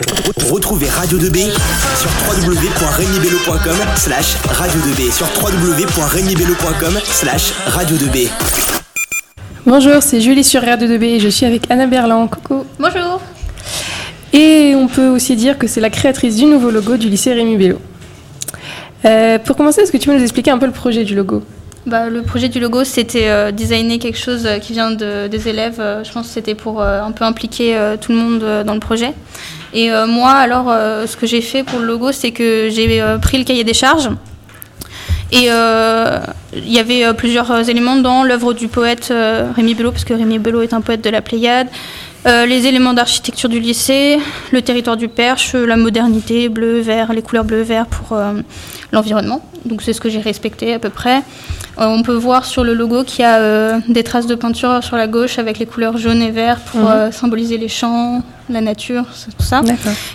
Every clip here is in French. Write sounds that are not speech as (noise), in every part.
Retrouvez Radio 2B sur www.regnibello.com slash radio 2B sur www.regnibello.com slash radio 2B. Bonjour, c'est Julie sur Radio 2B et je suis avec Anna Berland. Coucou. Bonjour. Et on peut aussi dire que c'est la créatrice du nouveau logo du lycée Rémi Bello. Euh, pour commencer, est-ce que tu peux nous expliquer un peu le projet du logo? Bah, le projet du logo, c'était euh, designer quelque chose euh, qui vient de, des élèves. Euh, je pense que c'était pour euh, un peu impliquer euh, tout le monde euh, dans le projet. Et euh, moi, alors, euh, ce que j'ai fait pour le logo, c'est que j'ai euh, pris le cahier des charges. Et il y avait plusieurs éléments dans l'œuvre du poète Rémi Bello, parce que Rémi Bello est un poète de la Pléiade. Euh, les éléments d'architecture du lycée, le territoire du Perche, la modernité, bleu, vert, les couleurs bleu, vert pour euh, l'environnement. Donc c'est ce que j'ai respecté à peu près. Euh, on peut voir sur le logo qu'il y a des traces de peinture sur la gauche avec les couleurs jaune et vert pour Mhm. symboliser les champs, la nature, tout ça.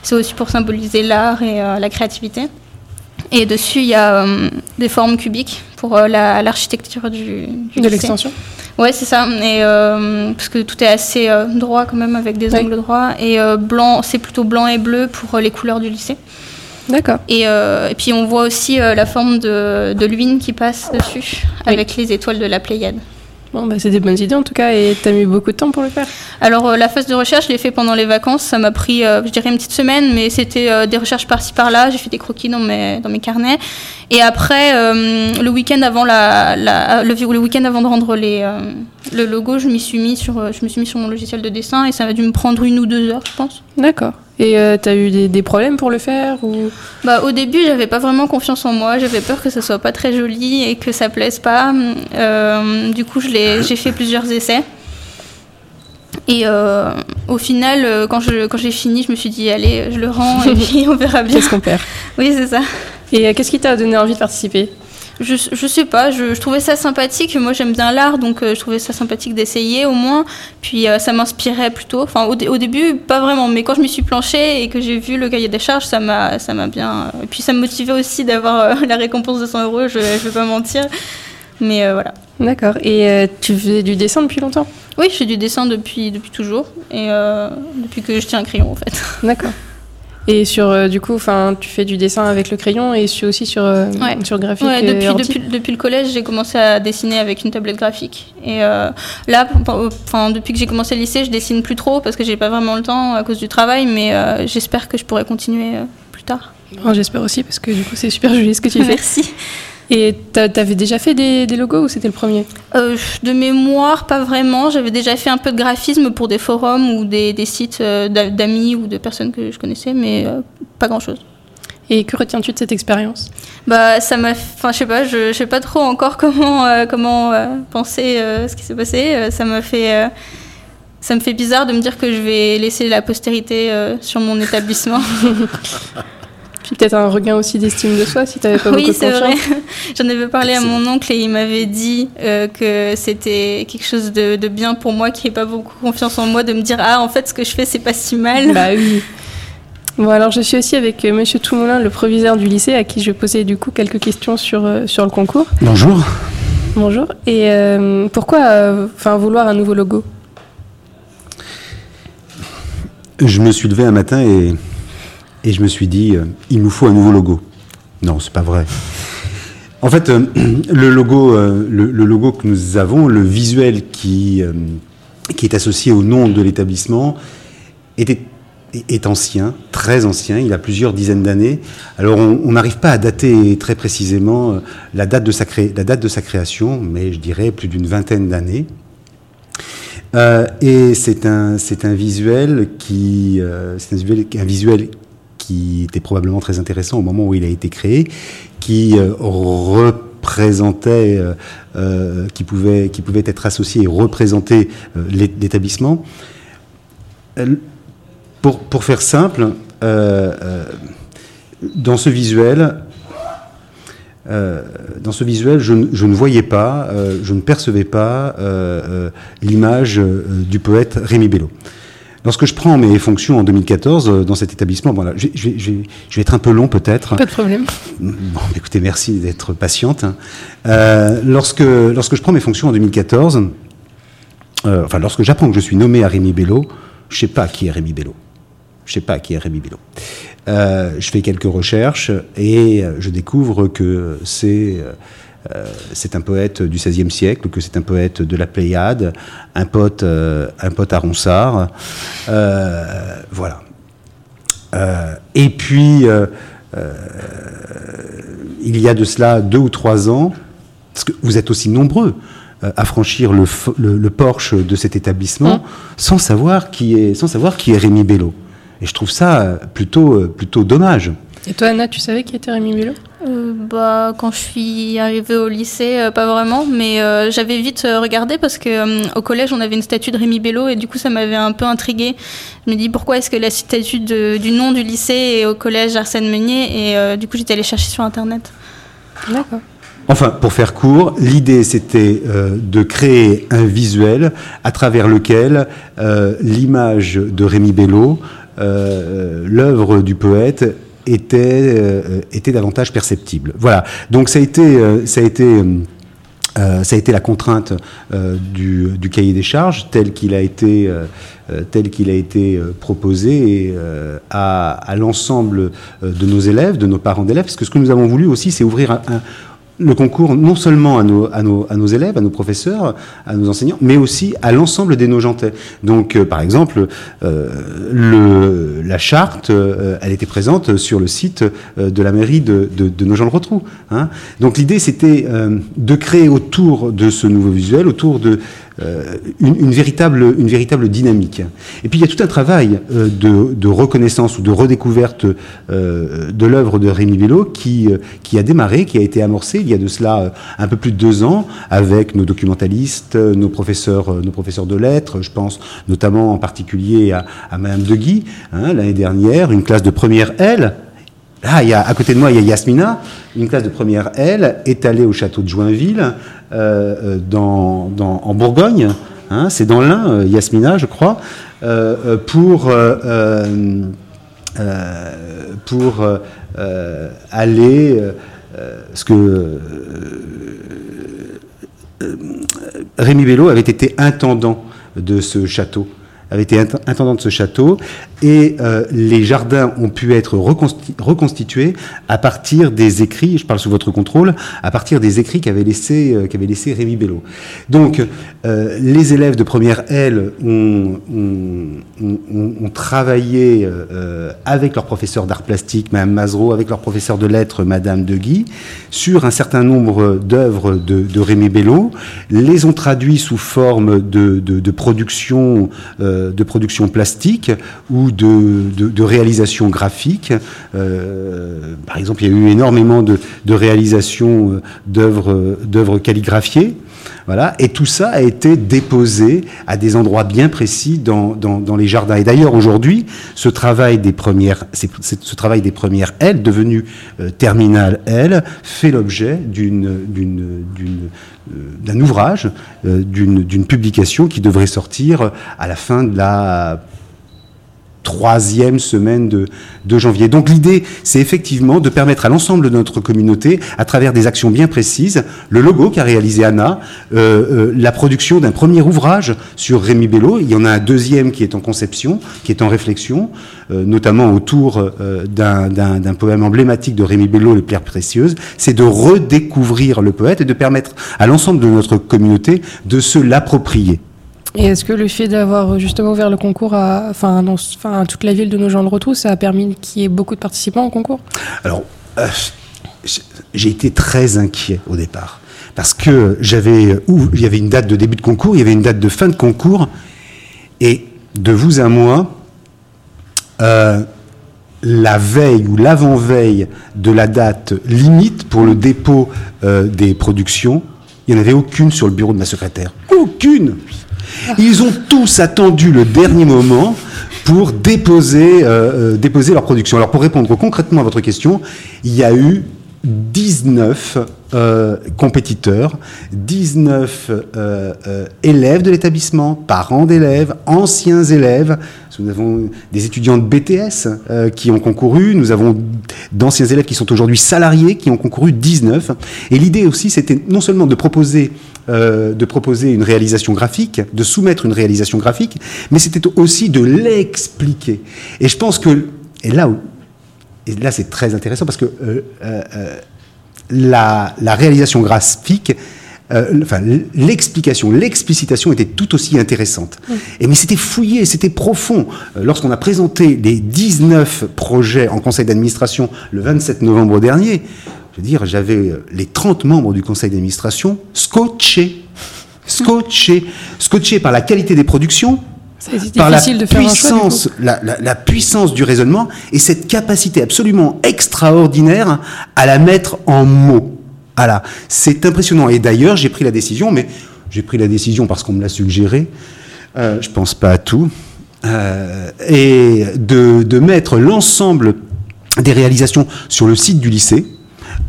C'est aussi pour symboliser l'art et la créativité. Et dessus, il y a des formes cubiques pour la- l'architecture du, du De l'extension Ouais, c'est ça. Et euh, parce que tout est assez euh, droit quand même avec des Oui. angles droits. Et euh, blanc, c'est plutôt blanc et bleu pour les couleurs du lycée. D'accord. Et, et puis on voit aussi la forme de, de l'huile qui passe dessus Oui. avec les étoiles de la Pléiade. Bon, bah, c'est des bonnes idées en tout cas et t'as mis beaucoup de temps pour le faire. Alors euh, la phase de recherche, je l'ai fait pendant les vacances. Ça m'a pris, euh, je dirais, une petite semaine, mais c'était euh, des recherches par-ci par-là. J'ai fait des croquis dans mes, dans mes carnets. Et après, le week-end avant la, la- le, le week-end avant de rendre les, le logo, je m'y suis mis sur, je me suis mis sur mon logiciel de dessin et ça a dû me prendre une ou deux heures, je pense. D'accord. Et euh, t'as eu des, des problèmes pour le faire ou? Bah, au début, j'avais pas vraiment confiance en moi. J'avais peur que ça soit pas très joli et que ça plaise pas. Euh, du coup, je l'ai- j'ai fait plusieurs essais. Et euh, au final, euh, quand je quand j'ai fini, je me suis dit allez, je le rends et (laughs) puis on verra bien. qu'est-ce qu'on perd? Oui, c'est ça. Et qu'est-ce qui t'a donné envie de participer? Je, je sais pas, je, je trouvais ça sympathique. Moi, j'aime bien l'art, donc euh, je trouvais ça sympathique d'essayer au moins. Puis euh, ça m'inspirait plutôt. Enfin, au, dé- au début, pas vraiment, mais quand je m'y suis planchée et que j'ai vu le cahier des charges, ça m'a, ça m'a bien. Et puis ça me motivait aussi d'avoir euh, (laughs) la récompense de 100 euros. Je, je vais pas mentir. Mais euh, voilà. D'accord. Et euh, tu faisais du dessin depuis longtemps? Oui, je fais du dessin depuis depuis toujours et euh, depuis que je tiens un crayon en fait. D'accord. (laughs) Et sur euh, du coup, enfin, tu fais du dessin avec le crayon et sur- aussi sur euh, Ouais. sur graphique. Ouais, et depuis, ordi depuis, depuis le collège, j'ai commencé à dessiner avec une tablette graphique. Et euh, là, enfin, depuis que j'ai commencé le lycée, je dessine plus trop parce que j'ai pas vraiment le temps à cause du travail, mais euh, j'espère que je pourrai continuer euh, plus tard. Bon, J'espère aussi parce que du coup, c'est super joli ce que tu fais. (laughs) Merci. Et t'a- t'avais déjà fait des, des logos ou c'était le premier? Euh, de mémoire, pas vraiment. J'avais déjà fait un peu de graphisme pour des forums ou des, des sites euh, d'a- d'amis ou de personnes que je connaissais, mais euh, pas grand-chose. Et que retiens-tu de cette expérience? Bah, ça m'a. Enfin, je sais pas, je, je sais pas trop encore (laughs) comment, euh, comment penser ce qui s'est passé. Ça m'a fait. ça me fait bizarre de me dire que je vais laisser la postérité euh, sur mon établissement. (laughs) Puis peut-être un regain aussi d'estime de soi si t'avais pas oui, beaucoup de c'est vrai. confiance. (laughs) J'en avais parlé à mon oncle et il m'avait dit euh, que c'était quelque chose de, de bien pour moi, qui n'ait pas beaucoup confiance en moi, de me dire Ah, en fait, ce que je fais, c'est pas si mal. Bah (laughs) oui. Bon alors je suis aussi avec euh, Monsieur Toumoulin, le proviseur du lycée, à qui je posais du coup quelques questions sur, euh, sur le concours. Bonjour. Bonjour. Et euh, pourquoi euh, enfin vouloir un nouveau logo? Je me suis levé un matin et, et je me suis dit, euh, il nous faut un nouveau logo. Non, c'est pas vrai. En fait, euh, (clears throat) le, logo, euh, le, logo que nous avons, le visuel qui, qui est associé au nom de l'établissement, était- est ancien, très ancien, il a plusieurs dizaines d'années. Alors on n'arrive pas à dater très précisément la date de sa, cré- la date de sa création, mais je dirais plus d'une vingtaine d'années. Et c'est un, un visuel qui, un visuel, un visuel qui était probablement très intéressant au moment où il a été créé, qui euh, représentait, euh, euh, qui pouvait, qui pouvait être associé et représenter l'é- l'établissement. Pour, pour faire simple, dans ce visuel, dans ce visuel, je, ne- voyais pas, je ne percevais pas l'image du poète Rémi Bello. Lorsque je prends mes fonctions en 2014 euh, dans cet établissement, voilà, je, vais- je vais- je vais- je vais être un peu long peut-être. Pas de problème. Bon, (laughs) écoutez, merci d'être patiente. hein. Euh, lorsque, lorsque je prends mes fonctions en 2014, euh, enfin lorsque j'apprends que je suis nommé à Rémi Bello, je sais pas qui est Rémi Bello. Je sais pas qui est Rémi Bello. Euh, je fais quelques recherches et je découvre que c'est c'est un poète du XVIe siècle, que c'est un poète de la Pléiade, un pote, un pote à Ronsard. voilà. et puis, il y a de cela deux ou trois ans, parce que vous êtes aussi nombreux euh, à franchir le, le, porche de cet établissement mmh. sans savoir qui est sans savoir qui est Rémi Bello. Et je trouve ça euh, plutôt euh, plutôt dommage. Et toi Anna, tu savais qui était Rémi Bello? Bah, quand je suis arrivée au lycée, pas vraiment, mais j'avais vite regardé parce que au collège on avait une statue de Rémi Bello et du coup ça m'avait un peu intriguée. Je me dis pourquoi est-ce que la statue du nom du lycée est au collège Arsène Meunier? Et du coup j'étais allée chercher sur internet. D'accord. Enfin, pour faire court, l'idée c'était euh, de créer un visuel à travers lequel euh, l'image de Rémi Bello, euh, l'œuvre du poète, était, était davantage perceptible. Voilà. Donc ça a été, ça a été ça a été la contrainte du, cahier des charges tel qu'il a été, tel qu'il a été proposé à, à l'ensemble de nos élèves, de nos parents d'élèves, parce que ce que nous avons voulu aussi, c'est ouvrir un, le concours non seulement à nos, élèves, à nos professeurs, à nos enseignants, mais aussi à l'ensemble des Nogentais. Donc, euh, par exemple, euh, le, la charte, euh, elle était présente sur le site de la mairie de, de, de Nogent-le-Rotrou. Hein. Donc, l'idée, c'était de créer autour de ce nouveau visuel, autour de euh, une, véritable, une véritable dynamique. Et puis il y a tout un travail euh, de, reconnaissance ou de redécouverte euh, de l'œuvre de Rémi Bello qui, qui a démarré, qui a été amorcé il y a de cela un peu plus de deux ans avec nos documentalistes, nos professeurs, nos professeurs de lettres. Je pense notamment en particulier à, à Madame De Guy, hein, l'année dernière, une classe de première L Là, il y a, à côté de moi, il y a Yasmina, une classe de première L, étalée au château de Joinville, euh, euh, en Bourgogne. Hein, c'est dans l'Ain, euh, Yasmina, je crois, pour, pour aller. ce que Rémi Bello avait été intendant de ce château avait été intendant de ce château, et euh, les jardins ont pu être reconstitués à partir des écrits, je parle sous votre contrôle, à partir des écrits qu'avait laissé, euh, qu'avait laissé Rémi Bello. Donc, euh, les élèves de première L ont, travaillé avec leur professeur d'art plastique, Mme Mazereau, avec leur professeur de lettres, Madame De Guy, sur un certain nombre d'œuvres de, de, Rémi Bello, les ont traduits sous forme de, de, de de production plastique ou de, réalisation graphique. Euh, par exemple, il y a eu énormément de, de réalisations euh, d'œuvres calligraphiées. Voilà, et tout ça a été déposé à des endroits bien précis dans, dans, les jardins. Et d'ailleurs, aujourd'hui, ce travail des premières, ce travail des premières L, devenu euh, terminal L, fait l'objet d'une, d'un ouvrage, d'une publication qui devrait sortir à la fin de la troisième semaine de, janvier. Donc l'idée, c'est effectivement de permettre à l'ensemble de notre communauté, à travers des actions bien précises, le logo qu'a réalisé Anna, euh, euh, la production d'un premier ouvrage sur Rémi Bello, il y en a un deuxième qui est en conception, qui est en réflexion, euh, notamment autour d'un poème emblématique de Rémi Bello, Les Pierres Précieuses, c'est de redécouvrir le poète et de permettre à l'ensemble de notre communauté de se l'approprier. Et est-ce que le fait d'avoir justement ouvert le concours enfin, dans, toute la ville de nos gens de retour, ça a permis qu'il y ait beaucoup de participants au concours? Alors, euh, j'ai été très inquiet au départ. Parce que j'avais, il y avait une date de début de concours, il y avait une date de fin de concours, et de vous à moi, euh, la veille ou l'avant-veille de la date limite pour le dépôt euh, des productions, il n'y en avait aucune sur le bureau de ma secrétaire. Aucune ils ont tous attendu le dernier moment pour déposer, euh, euh, déposer leur production. Alors pour répondre concrètement à votre question, il y a eu 19 euh, compétiteurs, 19 euh, euh, élèves de l'établissement, parents d'élèves, anciens élèves. Nous avons des étudiants de BTS qui ont concouru, nous avons d'anciens élèves qui sont aujourd'hui salariés qui ont concouru 19. Et l'idée aussi, c'était non seulement de proposer de proposer une réalisation graphique, de soumettre une réalisation graphique, mais c'était aussi de l'expliquer. Et je pense que, et là, où- et là c'est très intéressant parce que euh, euh, la, la réalisation graphique, euh, enfin l'explication, l'explicitation était tout aussi intéressante. Et mais c'était fouillé, c'était profond. Euh, Lorsqu'on a présenté les 19 projets en conseil d'administration le 27 novembre dernier, je veux dire, j'avais les 30 membres du conseil d'administration scotchés, scotchés, scotchés par la qualité des productions, par la difficile de faire un choix. du coup. puissance, la, la- la puissance du raisonnement et cette capacité absolument extraordinaire à la mettre en mots. Voilà, c'est impressionnant. Et d'ailleurs, j'ai pris la décision, mais j'ai pris la décision parce qu'on me l'a suggéré. Euh, je pense pas à tout. Euh, et de, de mettre l'ensemble des réalisations sur le site du lycée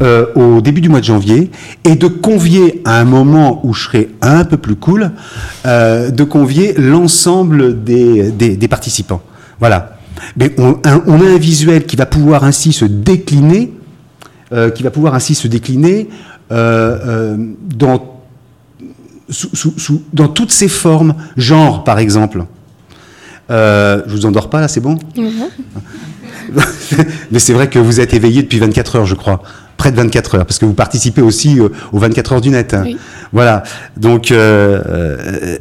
euh, au début du mois de janvier et de convier à un moment où je serai un peu plus cool, euh, de convier l'ensemble des, des, des participants. Voilà. Mais on, un- on a un visuel qui va pouvoir ainsi se décliner, euh, qui va pouvoir ainsi se décliner dans, sous- sous- sous- dans toutes ses formes, genre par exemple. Euh, je vous endors pas là, c'est bon? Mhm. (laughs) Mais c'est vrai que vous êtes éveillé depuis 24 heures, je crois. Près de 24 heures, parce que vous participez aussi euh, aux 24 heures du net. hein. Oui. Voilà. Donc, euh,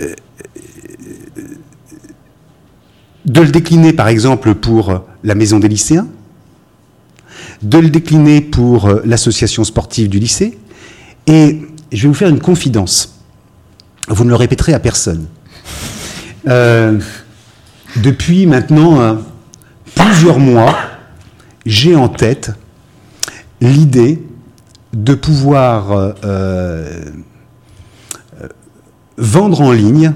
euh, de le décliner, par exemple, pour la maison des lycéens, de le décliner pour l'association sportive du lycée, et je vais vous faire une confidence. Vous ne le répéterez à personne. Euh, depuis maintenant plusieurs mois, j'ai en tête l'idée de pouvoir euh, euh, vendre en ligne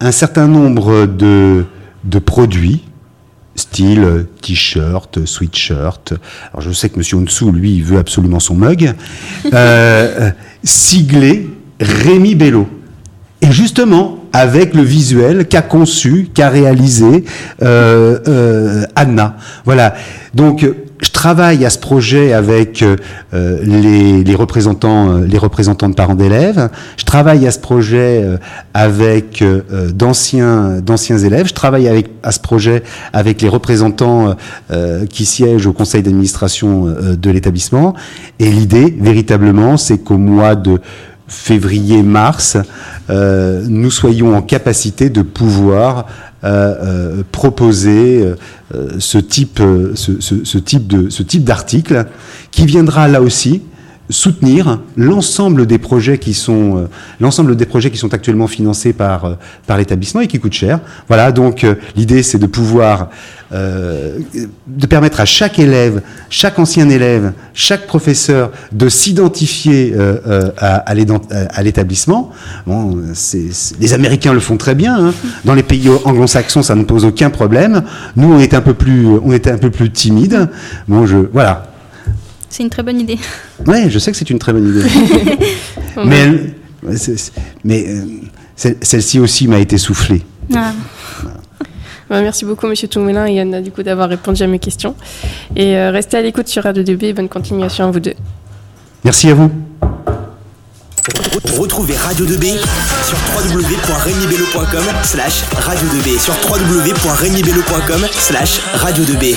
un certain nombre de, produits, style t-shirt, sweatshirt. Je sais que Monsieur Onsou, lui, veut absolument son mug, euh, siglé Rémi Bello. Et justement, avec le visuel qu'a conçu, qu'a réalisé Anna. Voilà. Donc, je travaille à ce projet avec euh, les, les représentants, euh, les représentants de parents d'élèves. Je travaille à ce projet euh, avec euh, euh, d'anciens, d'anciens élèves. Je travaille avec, à ce projet avec les représentants euh, qui siègent au conseil d'administration de l'établissement. Et l'idée, véritablement, c'est qu'au mois de février-mars, euh, nous soyons en capacité de pouvoir euh, euh, proposer ce type, ce type de, ce type d'article qui viendra là aussi soutenir l'ensemble des projets qui sont euh, l'ensemble des projets qui sont actuellement financés par euh, par l'établissement et qui coûtent cher. Voilà donc euh, l'idée c'est de pouvoir de permettre à chaque élève, chaque ancien élève, chaque professeur de s'identifier à, l'établissement. Bon, les Américains le font très bien. hein. Dans les pays anglo-saxons, ça ne pose aucun problème. Nous, on est un peu plus, on était un peu plus timide. Bon, je, voilà. C'est une très bonne idée. Ouais, je sais que c'est une très bonne idée. (laughs) mais elle- c'est- mais euh, celle- celle-ci aussi m'a été soufflée. Ah. Bah, merci beaucoup, Monsieur Toumoulin et Anna, du coup, d'avoir répondu à mes questions. Et euh, restez à l'écoute sur Radio 2B. Bonne continuation à vous deux. Merci à vous. Retrouvez Radio 2B sur www.regnibello.com slash radio 2B sur www.regnibello.com slash radio 2B.